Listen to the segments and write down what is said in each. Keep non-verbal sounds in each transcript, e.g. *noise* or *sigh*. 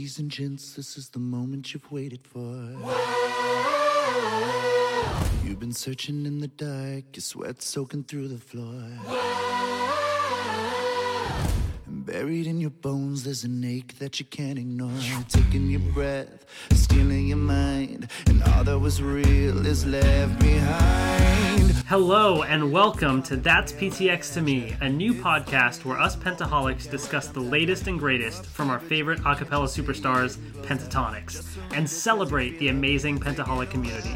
Ladies and gents, this is the moment you've waited for. You've been searching in the dark, your sweat soaking through the floor. Buried in your bones, there's an ache that you can't ignore. Taking your breath, stealing your mind, and all that was real is left behind. Hello and welcome to That's PTX to Me, a new podcast where us Pentaholics discuss the latest and greatest from our favorite a cappella superstars, Pentatonix, and celebrate the amazing Pentaholic community.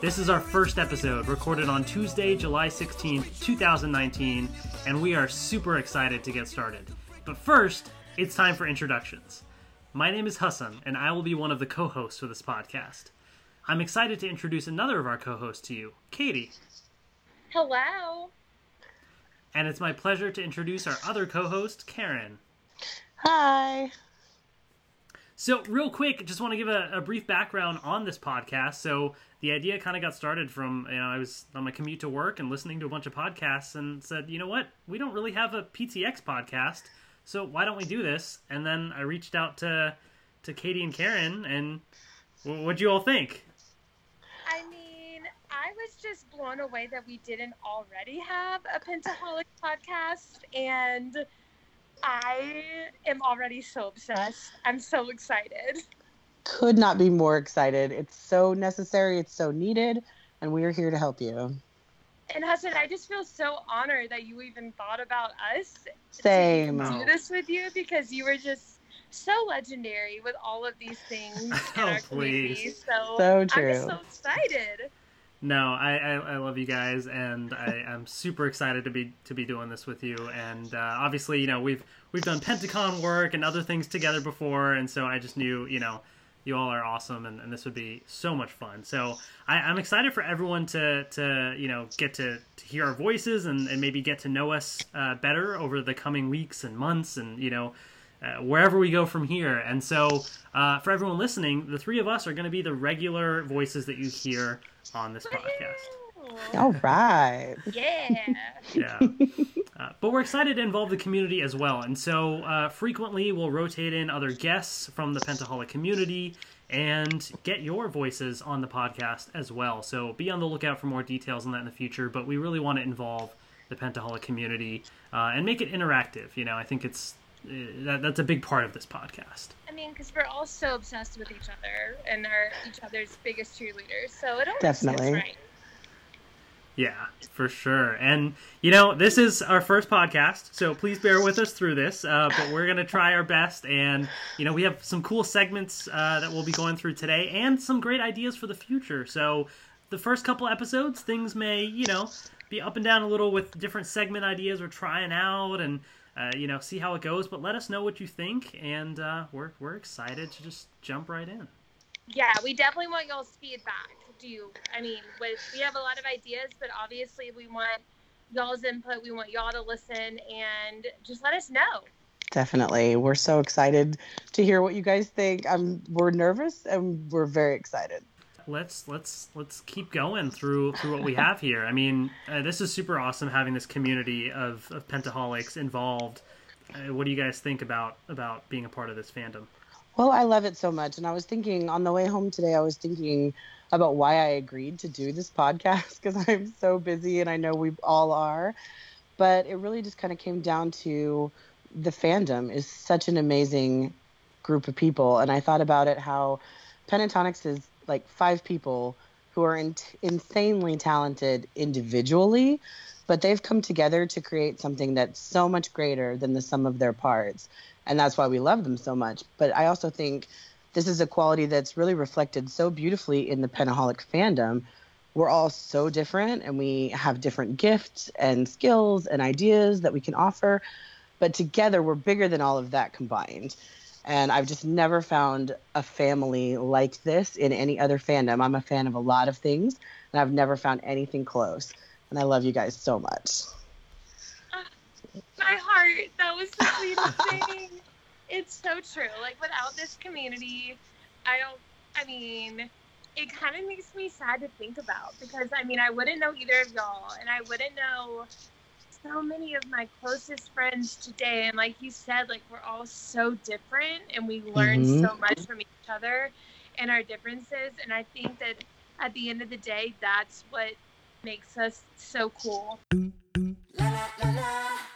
This is our first episode, recorded on Tuesday, July 16th, 2019, and we are super excited to get started. But first, it's time for introductions. My name is Hassan, and I will be one of the co hosts for this podcast. I'm excited to introduce another of our co hosts to you, Katie. Hello. And it's my pleasure to introduce our other co host, Karen. Hi. So, real quick, just want to give a, a brief background on this podcast. So, the idea kind of got started from, you know, I was on my commute to work and listening to a bunch of podcasts and said, you know what, we don't really have a PTX podcast, so why don't we do this? And then I reached out to to Katie and Karen, and what'd you all think? I mean, I was just blown away that we didn't already have a Pentaholic podcast, and I am already so obsessed. I'm so excited. Could not be more excited. It's so necessary, it's so needed, and we are here to help you. And Hassan, I just feel so honored that you even thought about us Same. to do this with you because you were just so legendary with all of these things *laughs* in Oh, our community. please. So, So I'm true. so excited. No, I, I, I love you guys, and I, *laughs* I'm super excited to be to be doing this with you. And uh, obviously, you know, we've we've done Pentacon work and other things together before, and so I just knew, you know, you all are awesome, and, and this would be so much fun. So I, I'm excited for everyone to to you know get to, to hear our voices and, and maybe get to know us uh, better over the coming weeks and months, and you know. Uh, wherever we go from here. And so, uh, for everyone listening, the three of us are going to be the regular voices that you hear on this podcast. All right. Yeah. Yeah. *laughs* Uh, but we're excited to involve the community as well. And so uh, frequently we'll rotate in other guests from the Pentaholic community and get your voices on the podcast as well. So be on the lookout for more details on that in the future. But we really want to involve the Pentaholic community uh, and make it interactive. You know, I think it's uh, that, that's a big part of this podcast. I mean, because we're all so obsessed with each other and are each other's biggest cheerleaders. So it all Definitely. makes right? Yeah, for sure. And, you know, this is our first podcast, so please bear with us through this. Uh, but we're going to try our best. And, you know, we have some cool segments uh, that we'll be going through today and some great ideas for the future. So, the first couple episodes, things may, you know, be up and down a little with different segment ideas we're trying out and, uh, you know, see how it goes. But let us know what you think. And uh, we're, we're excited to just jump right in. Yeah, we definitely want y'all's feedback. Do you? I mean, with we have a lot of ideas, but obviously we want y'all's input. We want y'all to listen and just let us know. Definitely. We're so excited to hear what you guys think. I'm we're nervous and we're very excited. let's let's let's keep going through through what we have here. I mean, uh, this is super awesome having this community of, of pentaholics involved. Uh, what do you guys think about about being a part of this fandom? Well, I love it so much. And I was thinking on the way home today, I was thinking about why I agreed to do this podcast because *laughs* I'm so busy and I know we all are. But it really just kind of came down to the fandom is such an amazing group of people. And I thought about it how Pentatonix is like five people who are in- insanely talented individually, but they've come together to create something that's so much greater than the sum of their parts and that's why we love them so much. But I also think this is a quality that's really reflected so beautifully in the Pentaholic fandom. We're all so different and we have different gifts and skills and ideas that we can offer, but together we're bigger than all of that combined. And I've just never found a family like this in any other fandom. I'm a fan of a lot of things, and I've never found anything close. And I love you guys so much. Ah, my heart. That was the sweetest thing. It's so true. Like without this community, I don't. I mean, it kind of makes me sad to think about because I mean I wouldn't know either of y'all, and I wouldn't know so many of my closest friends today, and like you said, like we're all so different, and we learn Mhm. so much from each other and our differences. And I think that at the end of the day, that's what makes us so cool. But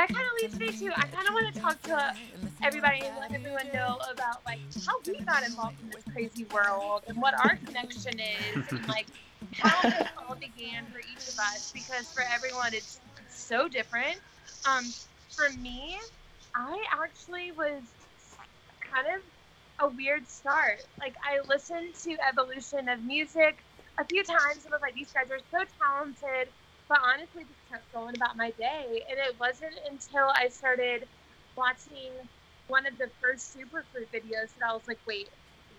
that kind of leads me to I kind of want to talk to everybody and let everyone know about like how we got involved in this crazy world and what our connection is and *laughs* like how it all began for each of us because for everyone it's so different. Um, for me, I actually was kind of a weird start. Like I listened to Evolution of Music a few times and was like, these guys are so talented. But honestly, just kept going about my day. And it wasn't until I started watching one of the first Superfruit videos that I was like, wait,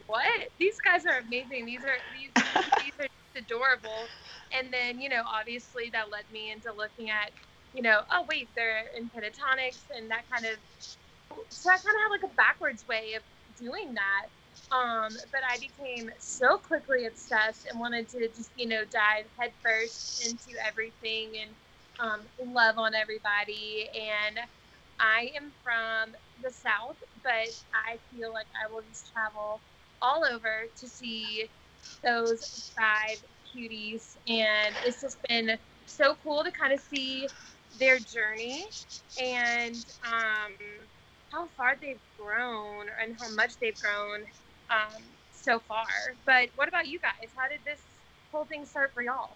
what? These guys are amazing. These are these these are just adorable. And then, you know, obviously that led me into looking at, you know, oh wait, they're in pentatonix and that kind of so I kind of had like a backwards way of doing that. Um, but I became so quickly obsessed and wanted to just, you know, dive headfirst into everything and um, love on everybody. And I am from the South, but I feel like I will just travel all over to see those five cuties. And it's just been so cool to kind of see their journey and um, how far they've grown and how much they've grown um, so far. But what about you guys? How did this whole thing start for y'all?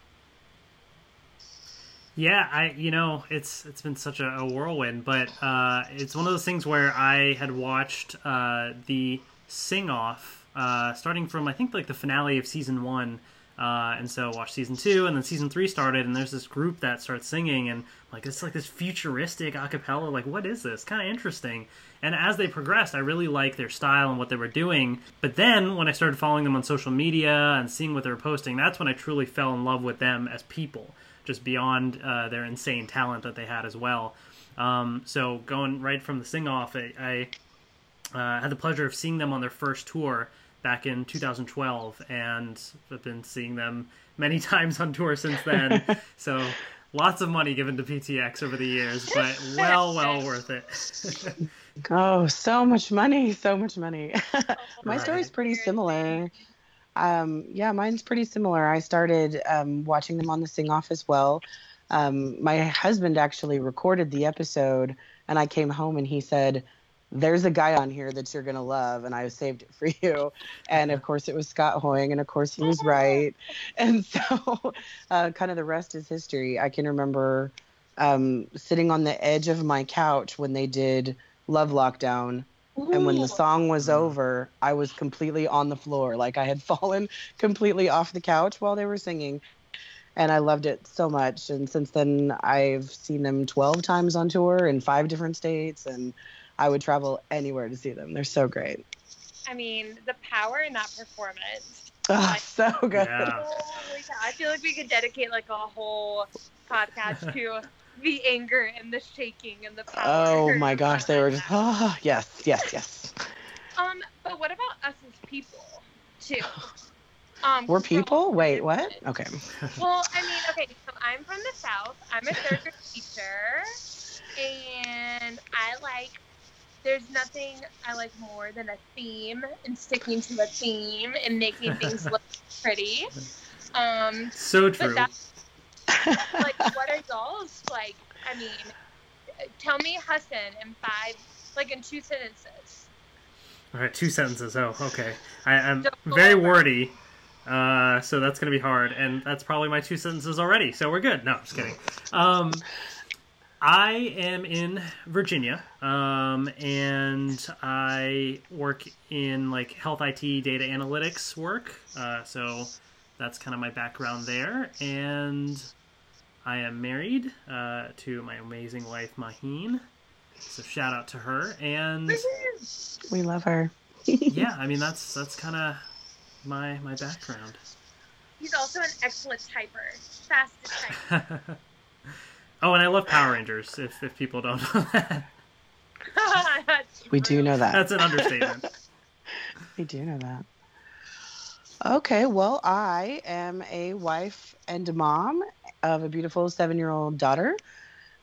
Yeah, I you know it's it's been such a, a whirlwind, but uh, it's one of those things where I had watched uh, the sing off uh, starting from I think like the finale of season one, uh, and so watched season two, and then season three started, and there's this group that starts singing, and like it's like this futuristic a cappella, like what is this? Kind of interesting. And as they progressed, I really liked their style and what they were doing. But then when I started following them on social media and seeing what they were posting, that's when I truly fell in love with them as people just beyond uh, their insane talent that they had as well. Um, so going right from the sing off, I, I uh, had the pleasure of seeing them on their first tour back in 2012, and I've been seeing them many *laughs* times on tour since then. *laughs* so lots of money given to PTX over the years, *laughs* but well, well worth it. Oh, so much money, so much money. My Right. story's pretty similar. Um, yeah, mine's pretty similar. I started um, watching them on the Sing Off as well. Um, my husband actually recorded the episode, and I came home and he said, "There's a guy on here that you're gonna love," and I saved it for you. And of course, it was Scott Hoying, and of course, he was right. *laughs* And so, *laughs* uh, kind of the rest is history. I can remember um, sitting on the edge of my couch when they did Love Lockdown and when the song was over, I was completely on the floor. Like I had *laughs* fallen completely off the couch while they were singing. And I loved it so much. And since then, I've seen them 12 times on tour in five different states. And I would travel anywhere to see them. They're so great. I mean, the power in that performance. Oh, so good. Yeah. I feel like we could dedicate like a whole podcast to *laughs* the anger and the shaking and the power. Oh my gosh, they were just, oh, yes, yes, yes. Um, but what about us as people, too? *gasps* Um, We're so- people? Wait, what? Okay. Well, I mean, okay, so I'm from the South. I'm a third grade teacher, and I like. There's nothing I like more than a theme and sticking to a theme and making things *laughs* look pretty. Um, so true. that's like, *laughs* what are y'all's like? I mean, tell me Hassan in five, like in two sentences. All right, two sentences. Oh, okay. I, I'm very wordy, uh, so that's going to be hard, and that's probably my two sentences already. So we're good. No, I'm just kidding. Um, I am in Virginia, um, and I work in like health IT data analytics work. Uh, so that's kind of my background there, and I am married uh, to my amazing wife Maheen. So shout out to her and We love her. *laughs* yeah, I mean that's that's kind of my my background. He's also an excellent typer, fast to type. *laughs* oh, and I love Power Rangers. If if people don't know that, *laughs* We do know that. that's an understatement. *laughs* We do know that. Okay, well, I am a wife and a mom of a beautiful seven year old daughter.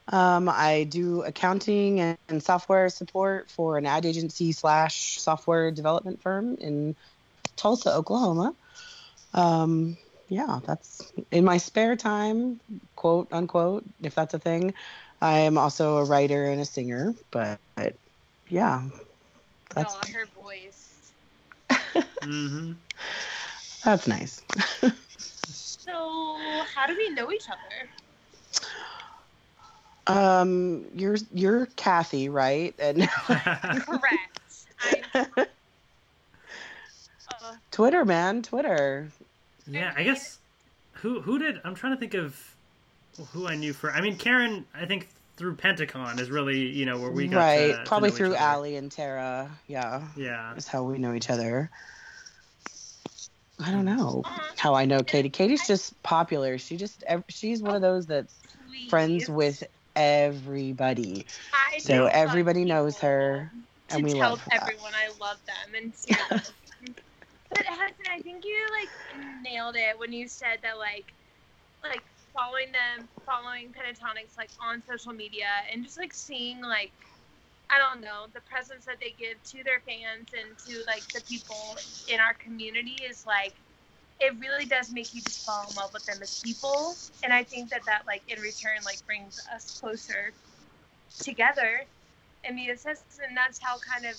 Um, I do accounting and, and software support for an ad agency slash software development firm in Tulsa, Oklahoma. Um, yeah, that's in my spare time, quote unquote, if that's a thing. I am also a writer and a singer, but, but yeah, that's Oh, her voice. *laughs* mm-hmm. that's nice. *laughs* So, how do we know each other? Um, you're you're Kathy, right? And *laughs* Correct. I'm, uh, Twitter, man, Twitter. Yeah, I guess who who did I'm trying to think of who I knew for. I mean, Karen, I think through Pentacon is really you know where we got right, to- to probably know each through other. Allie and Tara. Yeah, Yeah, is how we know each other. I don't know Uh-huh. how I know Katie. Katie's just popular. She just she's one of those that's please. friends with everybody, I so everybody knows her, To and we tell love that. everyone I love them and cheer *laughs* them. But Hassan, I think you like nailed it when you said that like like following them, following Pentatonix like on social media and just like seeing like I don't know the presence that they give to their fans and to like the people in our community is like it really does make you just fall in love with them as people. And I think that that like in return like brings us closer together. And the assistants, and that's how kind of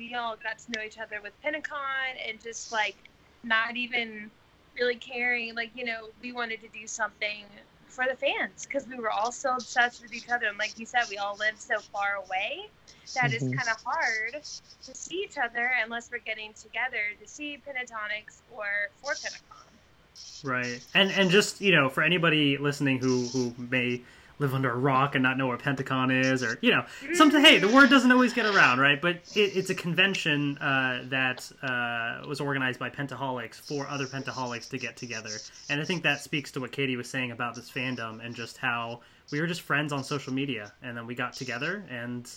we all got to know each other with Pentacon and just like not even really caring. Like, you know, we wanted to do something for the fans because we were all so obsessed with each other. And like you said, we all live so far away that it's Mhm. kind of hard to see each other unless we're getting together to see Pentatonix or for Pentacon. right. And and just you know for anybody listening who who may live under a rock and not know where Pentacon is, or you know, something. Hey, the word doesn't always get around, right? But it, it's a convention uh, that uh, was organized by Pentaholics for other Pentaholics to get together, and I think that speaks to what Katie was saying about this fandom and just how we were just friends on social media, and then we got together and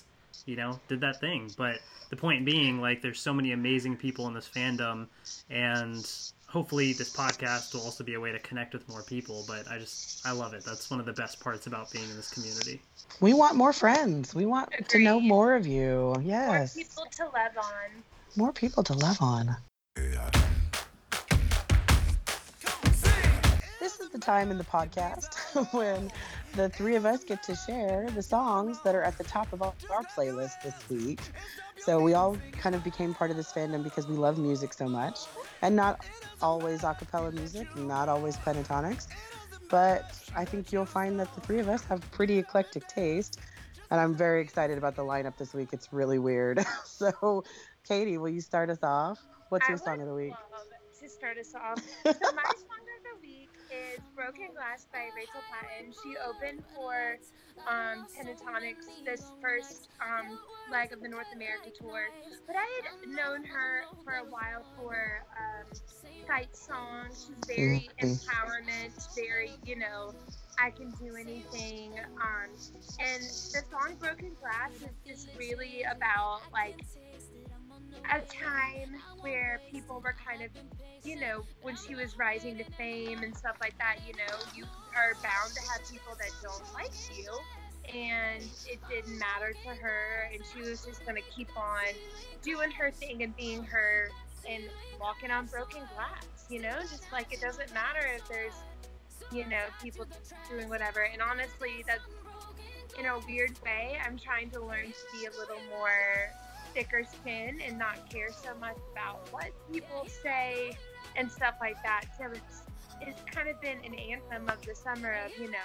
you know did that thing. But the point being, like, there's so many amazing people in this fandom, and hopefully this podcast will also be a way to connect with more people but i just i love it that's one of the best parts about being in this community We want more friends. We want to know more of you. Yes more people to love on. more people to love on. This is the time in the podcast *laughs* when the three of us get to share the songs that are at the top of our playlist this week. So we all kind of became part of this fandom because we love music so much, and not always a cappella music, not always pentatonics, but I think you'll find that the three of us have pretty eclectic taste, and I'm very excited about the lineup this week. It's really weird. *laughs* so, Katie, will you start us off? What's your song of the week? To start us off, *laughs* so my song of the week is "Broken Glass" by Rachel Platten. She opened for um, Pentatonix this first um, leg of the North America tour, but I had known her for a while for um, fight songs. She's very Mhm. empowerment, very you know. I can do anything. Um, and the song Broken Glass is, is really about like a time where people were kind of, you know, when she was rising to fame and stuff like that, you know, you are bound to have people that don't like you. And it didn't matter to her, and she was just going to keep on doing her thing and being her and walking on broken glass, you know, just like it doesn't matter if there's, you know, people doing whatever. And honestly, that's in a weird way, I'm trying to learn to be a little more thicker skin and not care so much about what people say and stuff like that. So it's it's kind of been an anthem of the summer of you know,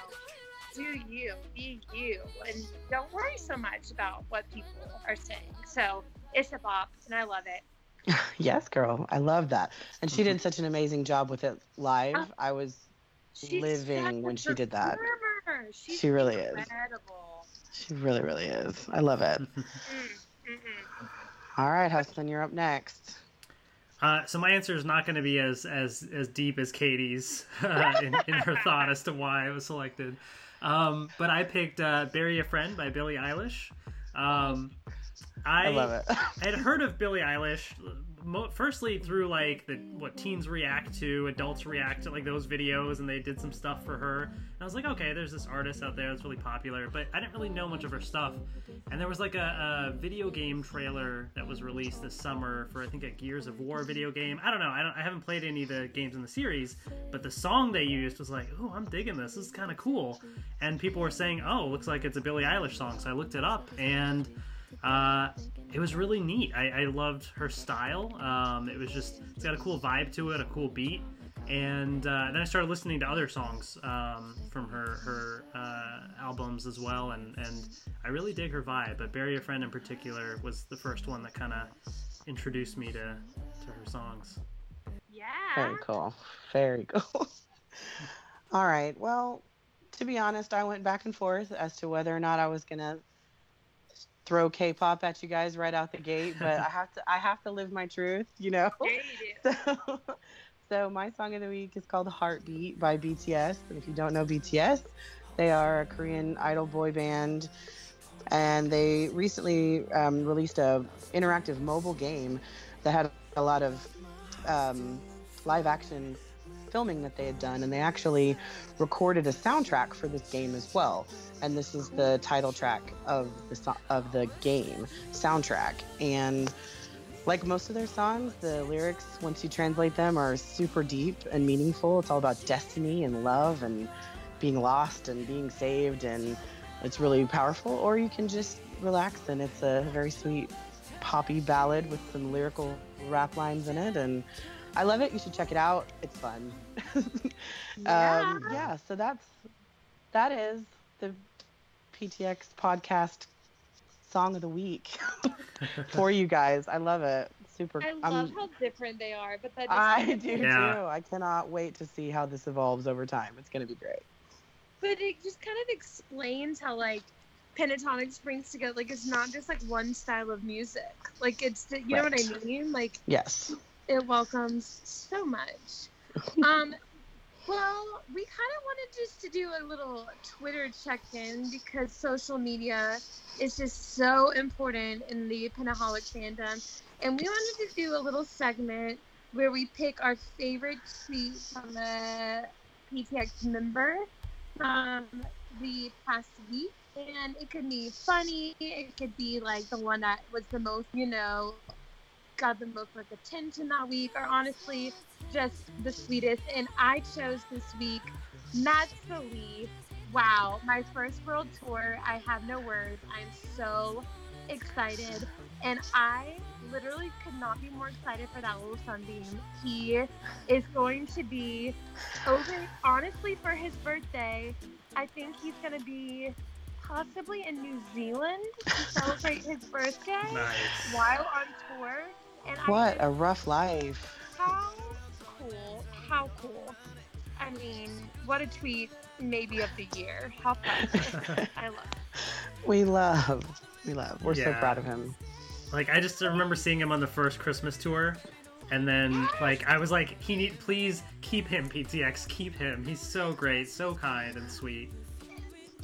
do you be you and don't worry so much about what people are saying. So it's a bop and I love it. *laughs* Yes, girl. I love that. And she did such an amazing job with it live. Oh. I was living when she did that. She's She really is. incredible. She really, really is. I love it. *laughs* Mm, mm-mm. All right, Hassan, you're up next. Uh, so my answer is not going to be as as as deep as Katie's *laughs* uh, in, in her thought as to why it was selected. Um, but I picked uh, "Bury a Friend" by Billie Eilish. Um, I, I love it. I *laughs* had heard of Billie Eilish mo- firstly through like the what teens react to, adults react to like those videos, and they did some stuff for her. And I was like, okay, there's this artist out there that's really popular, but I didn't really know much of her stuff. And there was like a, a video game trailer that was released this summer for I think a Gears of War video game. I don't know. I don't. I haven't played any of the games in the series, but the song they used was like, oh, I'm digging this. This is kind of cool. And people were saying, oh, looks like it's a Billie Eilish song. So I looked it up and uh, it was really neat. I, I loved her style. Um, it was just it's got a cool vibe to it, a cool beat, and uh, then I started listening to other songs um, from her her uh, albums as well, and and I really dig her vibe. But Bury a Friend in particular was the first one that kind of introduced me to to her songs. Yeah. Very cool. Very cool. All right. Well, to be honest, I went back and forth as to whether or not I was gonna throw K-pop at you guys right out the gate, but I have to I have to live my truth, you know. Yeah, *laughs* you. So, so my song of the week is called Heartbeat by BTS. And if you don't know BTS, they are a Korean idol boy band, and they recently um, released a interactive mobile game that had a lot of um, live action filming that they had done, and they actually recorded a soundtrack for this game as well. And this is the title track of the so- of the game soundtrack. And like most of their songs, the lyrics, once you translate them, are super deep and meaningful. It's all about destiny and love and being lost and being saved, and it's really powerful. Or you can just relax, and it's a very sweet poppy ballad with some lyrical rap lines in it, and I love it. You should check it out. It's fun. *laughs* Yeah. um, yeah. So that's that is the PTX podcast song of the week *laughs* for you guys. I love it. Super. I I'm- love how different they are, but that I do Yeah. too. I cannot wait to see how this evolves over time. It's going to be great. but it just kind of explains how like pentatonix brings together like it's not just like one style of music like it's you know what i mean like Yes. It welcomes so much. *laughs* Um well we kind of wanted just to do a little twitter check-in because social media is just so important in the pentaholic fandom. And we wanted to do a little segment where we pick our favorite tweet from a ptx member from the past week. And it could be funny it could be like the one that was the most you know got the most like attention that week are honestly just the sweetest. And i chose this week naturally wow my first world tour. I have no words. I'm so excited. And i literally could not be more excited for that little sunbeam. He is going to be over honestly for his birthday i think he's going to be possibly in new zealand to celebrate his birthday *laughs* Nice. while on tour. And I What just- a rough life. how cool! How cool! I mean, what a tweet! Maybe of the year. How fun! I *laughs* love. It. We love. We love. We're so Yeah. proud of him. Like I just remember seeing him on the first Christmas tour, and then like I was like, he need please keep him PTX, keep him. He's so great, so kind and sweet.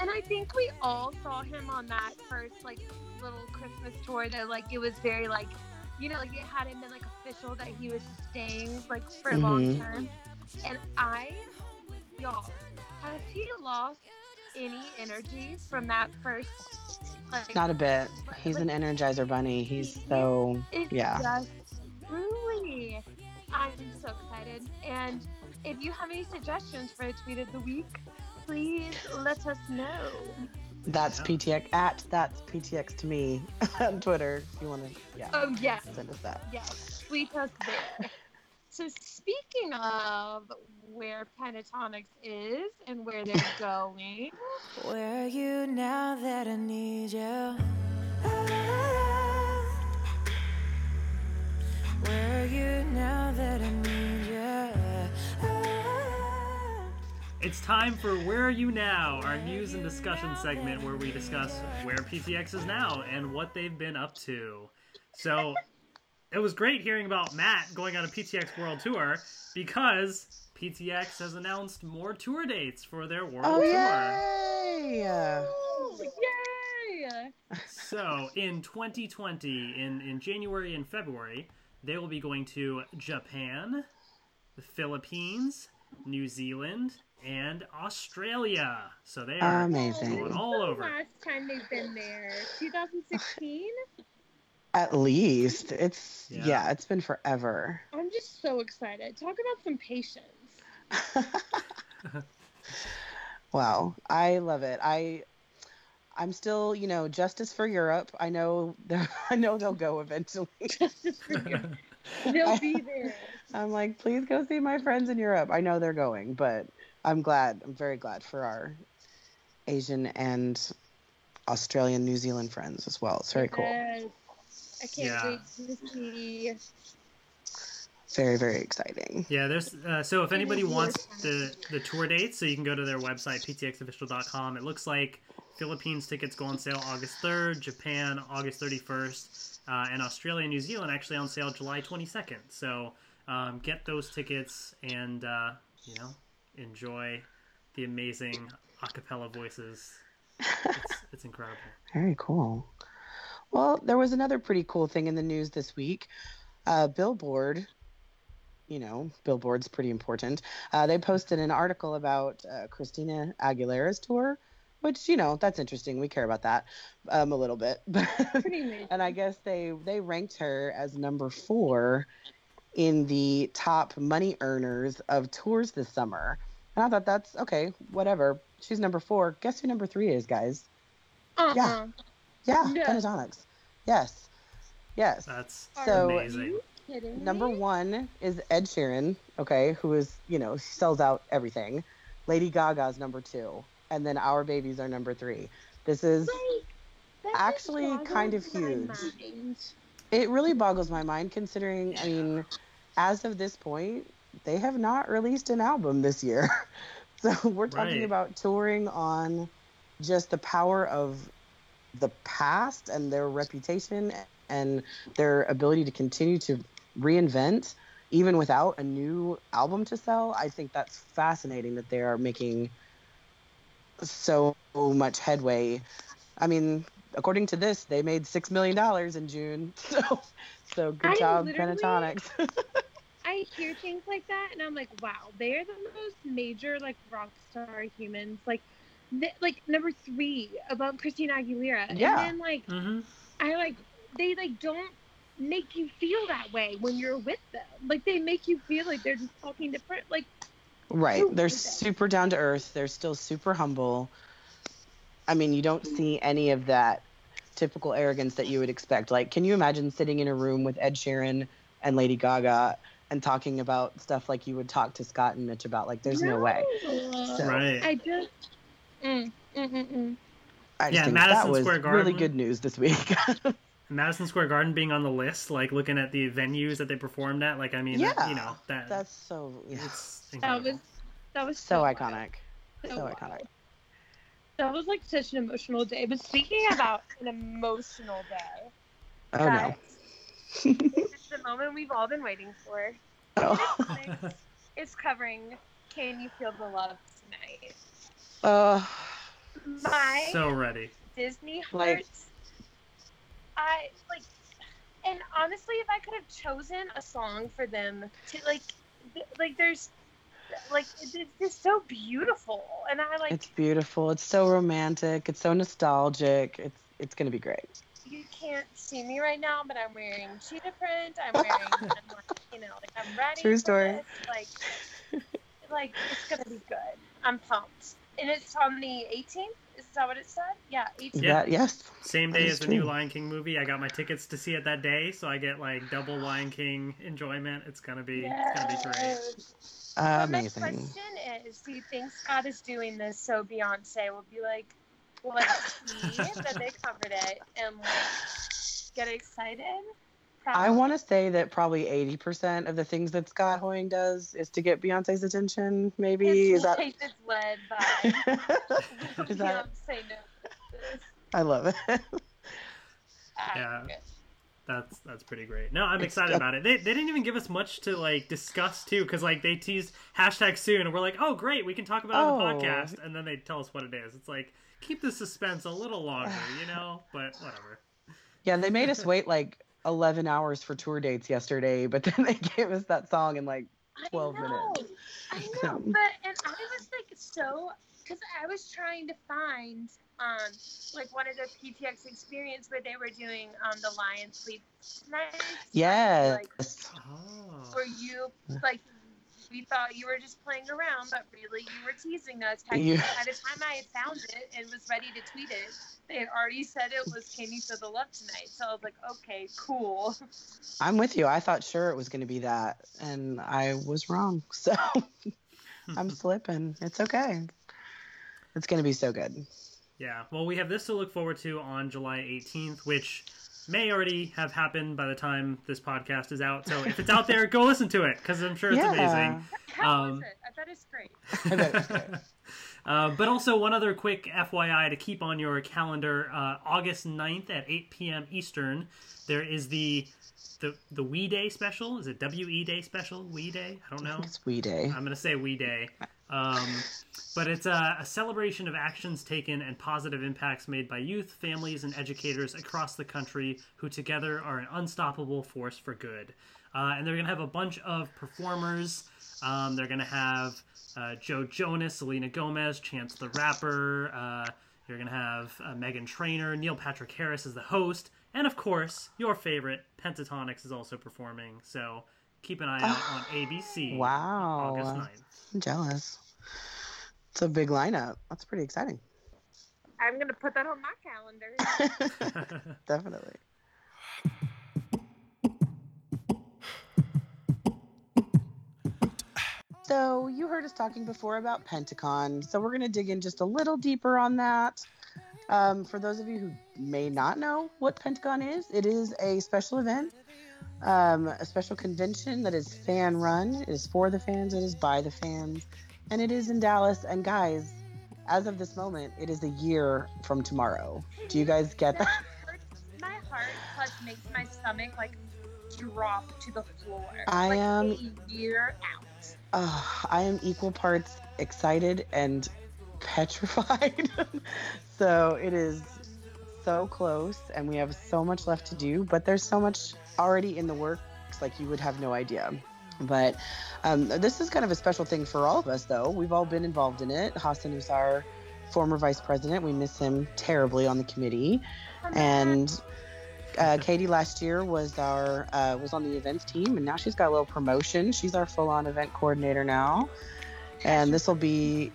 And I think we all saw him on that first like little Christmas tour. That like it was very like, you know, like it hadn't been like official that he was staying like for long Mhm. term. And I, y'all, has he lost any energy from that first? Like, Not a bit. He's an energizer bunny. He's so. It's Yeah. just truly. I'm so excited. And if you have any suggestions for a tweet of the week, please let us know. That's Yeah. PTX at that's PTX to me *laughs* on Twitter. If you want to, yeah, Oh yes, send us that. yes, tweet us there. so speaking of where Pentatonix is and where they're *laughs* going, Where are you now that I need you? Where are you now that I need you? It's time for Where Are You Now, our news and discussion segment where we discuss where PTX is now and what they've been up to. So it was great hearing about Matt going on a PTX World Tour because PTX has announced more tour dates for their World Oh Tour. yay! yay! So in 2020, in, in January and February, they will be going to Japan, the Philippines, New Zealand, and Australia. So they are Amazing. going all the over. last time they've been there? 2016? At least it's Yeah. yeah. it's been forever. I'm just so excited. Talk about some patience. *laughs* *laughs* Wow, I love it. I I'm still, you know, justice for Europe. I know they're- *laughs* I know they'll go eventually. Justice for you. They'll be there. I'm like, please go see my friends in Europe. I know they're going, but I'm glad. I'm very glad for our Asian and Australian, New Zealand friends as well. It's very cool. Yes. I can't Yeah. wait to see. Very, very exciting. Yeah, there's uh, so if anybody wants the the tour dates, so you can go to their website ptxofficial.com. It looks like Philippines tickets go on sale August 3rd, Japan August 31st, uh, and Australia and New Zealand actually on sale July 22nd. So um, get those tickets and uh, you know enjoy the amazing a cappella voices. It's, *laughs* it's incredible. Very cool. Well, there was another pretty cool thing in the news this week. Uh, Billboard, you know, Billboard's pretty important. Uh, they posted an article about uh, Christina Aguilera's tour, which you know that's interesting. We care about that um, a little bit, *laughs* Pretty amazing. and I guess they they ranked her as number four in the top money earners of tours this summer. And I thought that's okay, whatever. She's number four. Guess who number three is, guys? Uh-uh. yeah. Yeah, No. Pentatonix. Yes. Yes. That's Are So- amazing. you kidding Number one is Ed Sheeran, okay, who is, you know, sells out everything. Lady Gaga's number two. And then Our Babies are number three. This is, Like, that just actually kind of huge. mind. It really boggles my mind considering, I mean, as of this point, they have not released an album this year. *laughs* so we're talking Right. about touring on just the power of the past and their reputation and their ability to continue to reinvent even without a new album to sell. I think that's fascinating that they are making so much headway. I mean, according to this, they made six million dollars in June. *laughs* So, so good I job, literally- Pentatonix. *laughs* I hear things like that, and I'm like, wow, they're the most major like rock star humans. Like, th- like number three above Christina Aguilera. Yeah. And then like hmm I like they like don't make you feel that way when you're with them. Like they make you feel like they're just talking different. Like Right. They're super down to earth. They're still super humble. I mean, you don't see any of that typical arrogance that you would expect. Like, can you imagine sitting in a room with Ed Sheeran and Lady Gaga and talking about stuff like you would talk to Scott and Mitch about? Like, there's no, way. So- Right. I just. Mm, mm, mm, mm. I just Yeah, think Madison that was Square really good news this week. *laughs* Madison Square Garden being on the list, like looking at the venues that they performed at, like I mean, Yeah, you know that That's so yeah, That was that was so wild. iconic. So So iconic. That was like such an emotional day. But speaking about an emotional day, Oh no. guys, this is the moment we've all been waiting for. Oh. Netflix is covering "Can You Feel the Love Tonight." Uh, My so ready. Disney heart. Like- I like, and honestly, if I could have chosen a song for them to like, th- like there's, like it's it's just so beautiful, and I like it's beautiful. It's so romantic. It's so nostalgic. It's it's gonna be great. you can't see me right now, but I'm wearing cheetah print. I'm wearing, I'm like, you know, like I'm ready. True for story. this, Like, like it's gonna be good. I'm pumped, and it's on the 18th. Is that what it said? Yeah, 18th. Yeah. Yes. Same day as the new. Lion King movie. I got my tickets to see it that day, so I get like double Lion King enjoyment. It's gonna be it's gonna be great. Yes. But my question is, do you think Scott is doing this so Beyonce will be like, will like see that they covered it and like get excited? I want to say that probably 80% of the things that Scott Hoying does is to get Beyonce's attention, maybe. His Is that. life is led by *laughs* Is that- Beyonce knows I love it. *laughs* Yeah. This. That's that's pretty great. No, I'm It's- excited about it. They, they didn't even give us much to like discuss too, because like they teased hashtag soon, and we're like, oh great, we can talk about it on Oh. the podcast, and then they tell us what it is. It's like keep the suspense a little longer, you *sighs* know. But whatever. Yeah, they made us *laughs* wait like 11 hours for tour dates yesterday, but then they *laughs* gave us that song in like 12 I know, minutes. I know, but and I was like so because I was trying to find um like one of the PTX experience where they were doing um the Lion Sleeps Tonight. Yes. Like Oh. where you like we thought you were just playing around, but really you were teasing us. You- *laughs* By the time I had found it and was ready to tweet it, they had already said it was Can You Feel the Love Tonight. So I was like, okay, cool. I'm with you. I thought sure it was going to be that, and I was wrong. *laughs* So *laughs* I'm slipping. It's okay. It's going to be so good. Yeah, well, we have this to look forward to on July 18th, which may already have happened by the time this podcast is out. So if it's out there, go listen to it because I'm sure it's Yeah. amazing. How Um, was it? I bet it's great. I bet it's great. Uh, but also, one other quick FYI to keep on your calendar uh, August 9th at 8 p.m. Eastern, there is the. The, the We Day special is it W E Day special We Day I don't know It's Wee Day. I'm gonna say We Day, um, but it's a, a celebration of actions taken and positive impacts made by youth, families, and educators across the country who together are an unstoppable force for good. Uh, and they're gonna have a bunch of performers. Um, they're gonna have uh, Joe Jonas, Selena Gomez, Chance the Rapper. Uh, you're gonna have uh, Meghan Trainor, Neil Patrick Harris is the host, and of course, your favorite Pentatonix is also performing. So keep an eye out on ABC. Wow. August 9th. I'm jealous. It's a big lineup. That's pretty exciting. I'm gonna put that on my calendar. *laughs* *laughs* Definitely. So, you heard us talking before about Pentacon. So, we're going to dig in just a little deeper on that. Um, for those of you who may not know what Pentacon is, it is a special event, um, a special convention that is fan run. It is for the fans, it is by the fans, and it is in Dallas. And, guys, as of this moment, it is a year from tomorrow. Do you guys get that? my heart plus makes my stomach like drop to the floor. I like, am- a year out. Uh, I am equal parts excited and petrified. *laughs* so it is so close, and we have so much left to do, but there's so much already in the works, like you would have no idea. But um, this is kind of a special thing for all of us, though. We've all been involved in it. Hassan our former vice president. We miss him terribly on the committee. And uh, Katie last year was our uh, was on the events team, and now she's got a little promotion. She's our full-on event coordinator now, and this will be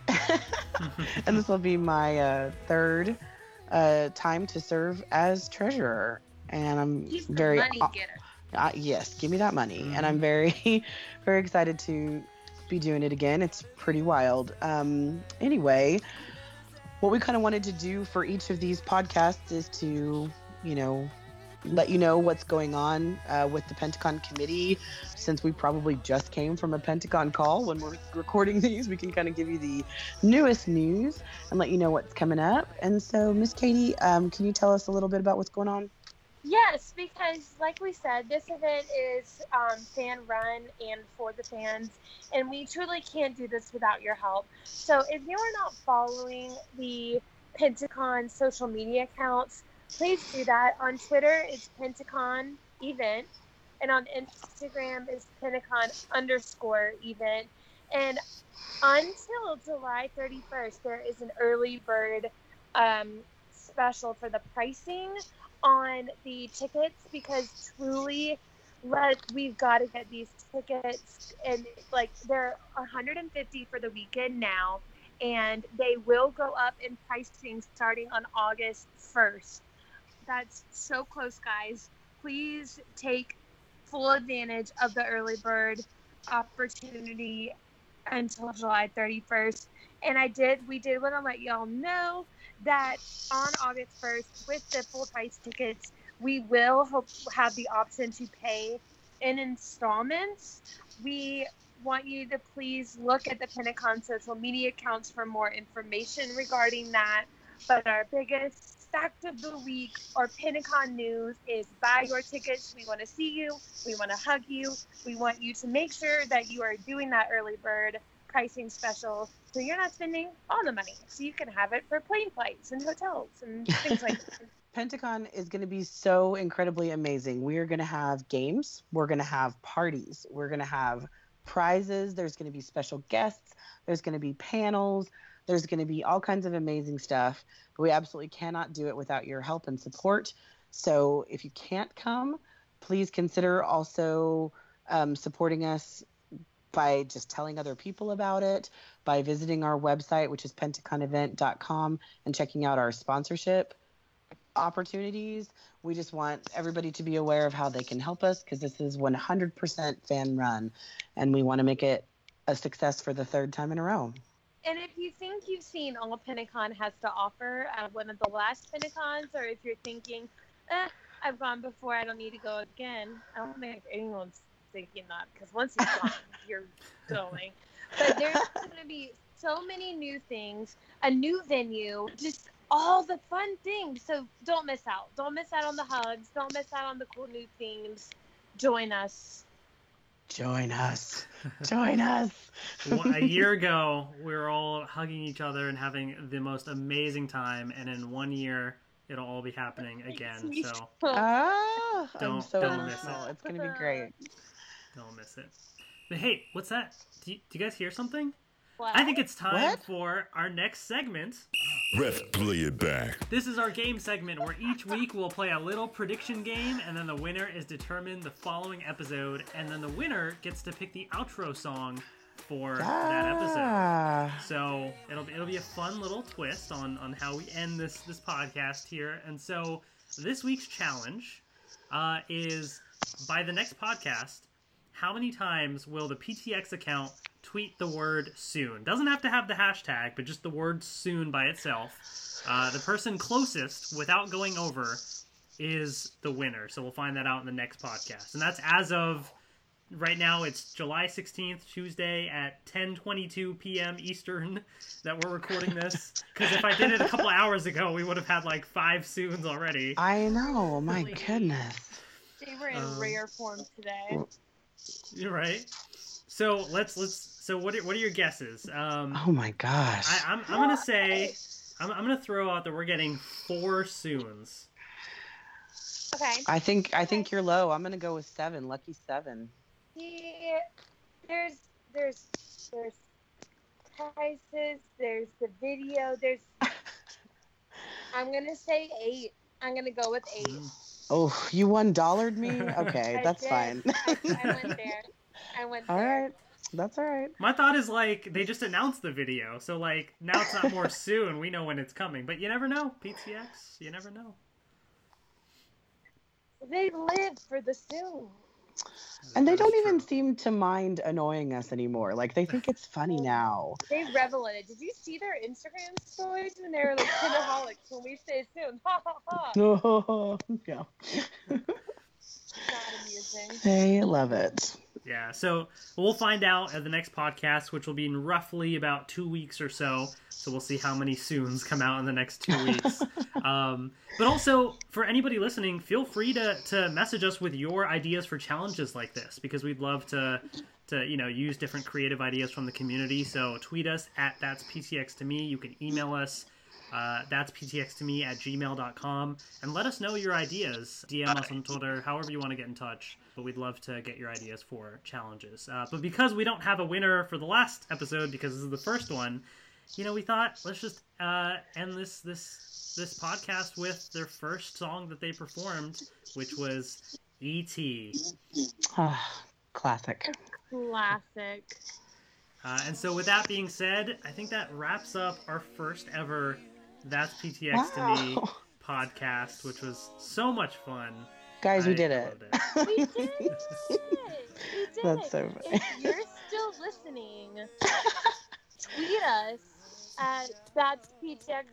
*laughs* and this will be my uh, third uh, time to serve as treasurer, and I'm He's the very money getter. uh, yes, give me that money, and I'm very *laughs* very excited to be doing it again. It's pretty wild. Um, anyway, what we kind of wanted to do for each of these podcasts is to, you know, let you know what's going on uh, with the Pentacon committee. Since we probably just came from a Pentacon call when we're recording *laughs* these, we can kind of give you the newest news and let you know what's coming up. And so, Miss Katie, um, can you tell us a little bit about what's going on? Yes, because like we said, this event is um, fan run and for the fans, and we truly can't do this without your help. So if you are not following the Pentacon social media accounts, please do that. On Twitter, it's Pentacon event, and on Instagram it's Pentacon underscore event. And until July 31st, there is an early bird um, special for the pricing on the tickets because truly let we've got to get these tickets and like they're 150 for the weekend now and they will go up in pricing starting on August 1st. That's so close guys. Please take full advantage of the early bird opportunity until July 31st. And I did we did want to let y'all know that on August 1st, with the full price tickets, we will hope, have the option to pay in installments. We want you to please look at the Pentacon social media accounts for more information regarding that. But our biggest fact of the week or Pentacon news is buy your tickets. We want to see you. We want to hug you. We want you to make sure that you are doing that early bird pricing special so you're not spending all the money. So you can have it for plane flights and hotels and things like that. *laughs* Pentacon is going to be so incredibly amazing. We are going to have games, we're going to have parties, we're going to have prizes, there's going to be special guests, there's going to be panels, there's going to be all kinds of amazing stuff. But we absolutely cannot do it without your help and support. So if you can't come, please consider also um, supporting us by just telling other people about it, by visiting our website, which is pentaconevent.com, and checking out our sponsorship opportunities. We just want everybody to be aware of how they can help us because this is 100% fan run, and we want to make it a success for the third time in a row. And if you think you've seen all Pentacon has to offer at one of the last Pentacons, or if you're thinking, eh, I've gone before, I don't need to go again, I don't think anyone's thinking that because once you've gone, *laughs* you're going. But there's *laughs* going to be so many new things, a new venue, just all the fun things. So don't miss out. Don't miss out on the hugs. Don't miss out on the cool new themes. Join us. Join us. *laughs* Join us. One- a year ago, we were all hugging each other and having the most amazing time, and in one year, it'll all be happening again. So ah, I'm Don't- so don't miss it. It's going to be great. Don't miss it. But hey, what's that? Do you, do you guys hear something? What? I think it's time What? for our next segment. Ref, play it back. This is our game segment where each week we'll play a little prediction game, and then the winner is determined the following episode, and then the winner gets to pick the outro song for that episode. Ah, So it'll be, it'll be a fun little twist on on how we end this this podcast here. And so this week's challenge uh, is by the next podcast. How many times will the PTX account tweet the word soon? Doesn't have to have the hashtag, but just the word soon by itself. Uh, the person closest without going over is the winner. So we'll find that out in the next podcast. And that's as of right now it's July 16th, Tuesday at 10:22 p.m. Eastern that we're recording this *laughs* cuz if I did it a couple hours ago, we would have had like 5 soons already. I know. My goodness. They were in Um, rare form today. *laughs* You're right. So, let's let's so what are, what are your guesses? Um Oh my gosh. I, I'm, I'm gonna say I'm, I'm gonna throw out that we're getting four soons. Okay. I think I think you're low. I'm gonna go with seven. Lucky seven. See, there's there's there's prices. There's the video. There's. *laughs* I'm gonna say eight. I'm gonna go with eight. Oh, you one dollared me. *laughs* Okay, I that's did. fine. I, I went there. I went *laughs* all there. right, that's all right. My thought is like they just announced the video, so like now it's not more *laughs* soon. We know when it's coming, but you never know. PTX, you never know. They live for the soon. And they don't is even seem to mind annoying us anymore. Like they think it's funny now. They revel in it. Did you see their Instagram stories when they were like Pentaholics when we say soon? Ha ha ha. *laughs* Oh, yeah. Not amusing. They love it. Yeah, so we'll find out at the next podcast, which will be in roughly about two weeks or so. So we'll see how many soons come out in the next two weeks. *laughs* um, but also, for anybody listening, feel free to, to message us with your ideas for challenges like this because we'd love to to you know use different creative ideas from the community. So tweet us at that's PTX to me. You can email us. Uh, that's ptx to me at gmail.com and let us know your ideas. Dm us on twitter however you want to get in touch. But we'd love to get your ideas for challenges. Uh, but because we don't have a winner for the last episode because this is the first one you know we thought let's just uh, end this this this podcast with their first song that they performed which was E et Ah, classic. Classic. uh, and so with that being said i think that wraps up our first ever that's ptx to me podcast, which was so much fun. Guys, we did it. loved We did it. We did *laughs* That's it. so funny. If you're still listening, tweet us at that's PTX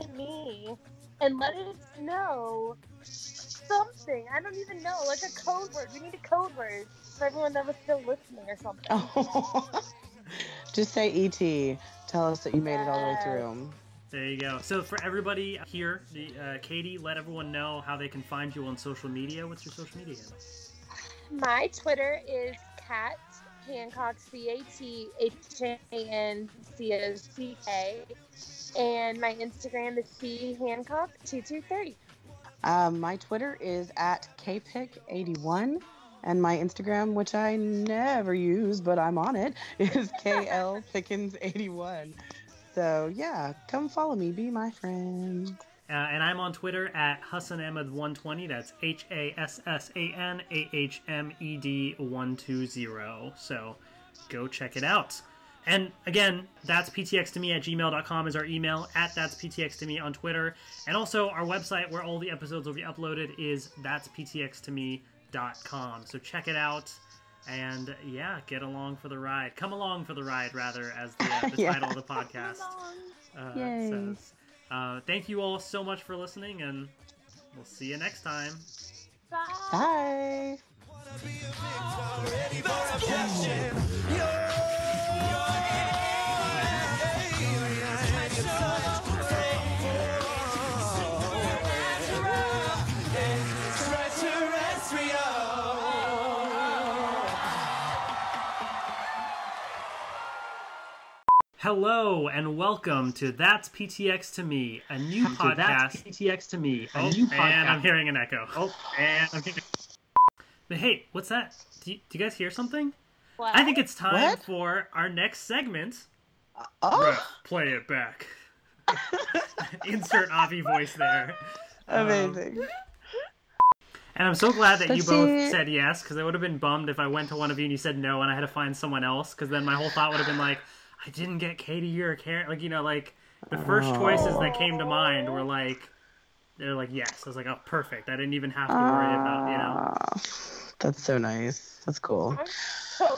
to me and let us know something. I don't even know, like a code word. We need a code word for everyone that was still listening or something. Oh. *laughs* Just say ET. Tell us that you made it all the way through. There you go. So for everybody here, the, uh, Katie, let everyone know how they can find you on social media. What's your social media? My Twitter is Cat Hancock C A T H A N C O C K, and my Instagram is C Hancock two two three. Um, my Twitter is at kpick81, and my Instagram, which I never use, but I'm on it, *laughs* is klpickens81. So yeah, come follow me, be my friend. Uh, and I'm on Twitter at Hassan Ahmed120. That's H A S S A N A H M E D 120. So go check it out. And again, that's ptx to me at gmail.com is our email, at that's ptx to me on Twitter. And also our website where all the episodes will be uploaded is that's ptx to me.com. So check it out. And yeah, get along for the ride. Come along for the ride, rather, as the, uh, *laughs* the Yeah. title of the podcast uh, says. Uh, thank you all so much for listening, and we'll see you next time. Bye. Bye. Hello and welcome to That's PTX to Me, a new podcast. That's PTX to me. A Oh, new and I'm hearing an echo. Oh, and I'm hearing. But hey, what's that? Do you, do you guys hear something? What? I think it's time What? for our next segment. Oh, Ref, play it back. *laughs* Insert Avi voice there. Um, amazing. And I'm so glad that you Let's both see. said yes, because I would have been bummed if I went to one of you and you said no, and I had to find someone else. Because then my whole thought would have been like, I didn't get Katie or Karen. Like you know, like the first choices that came to mind were like, they're like yes. I was like, oh, perfect. I didn't even have to worry about you know. Ah, that's so nice. That's cool. I'm so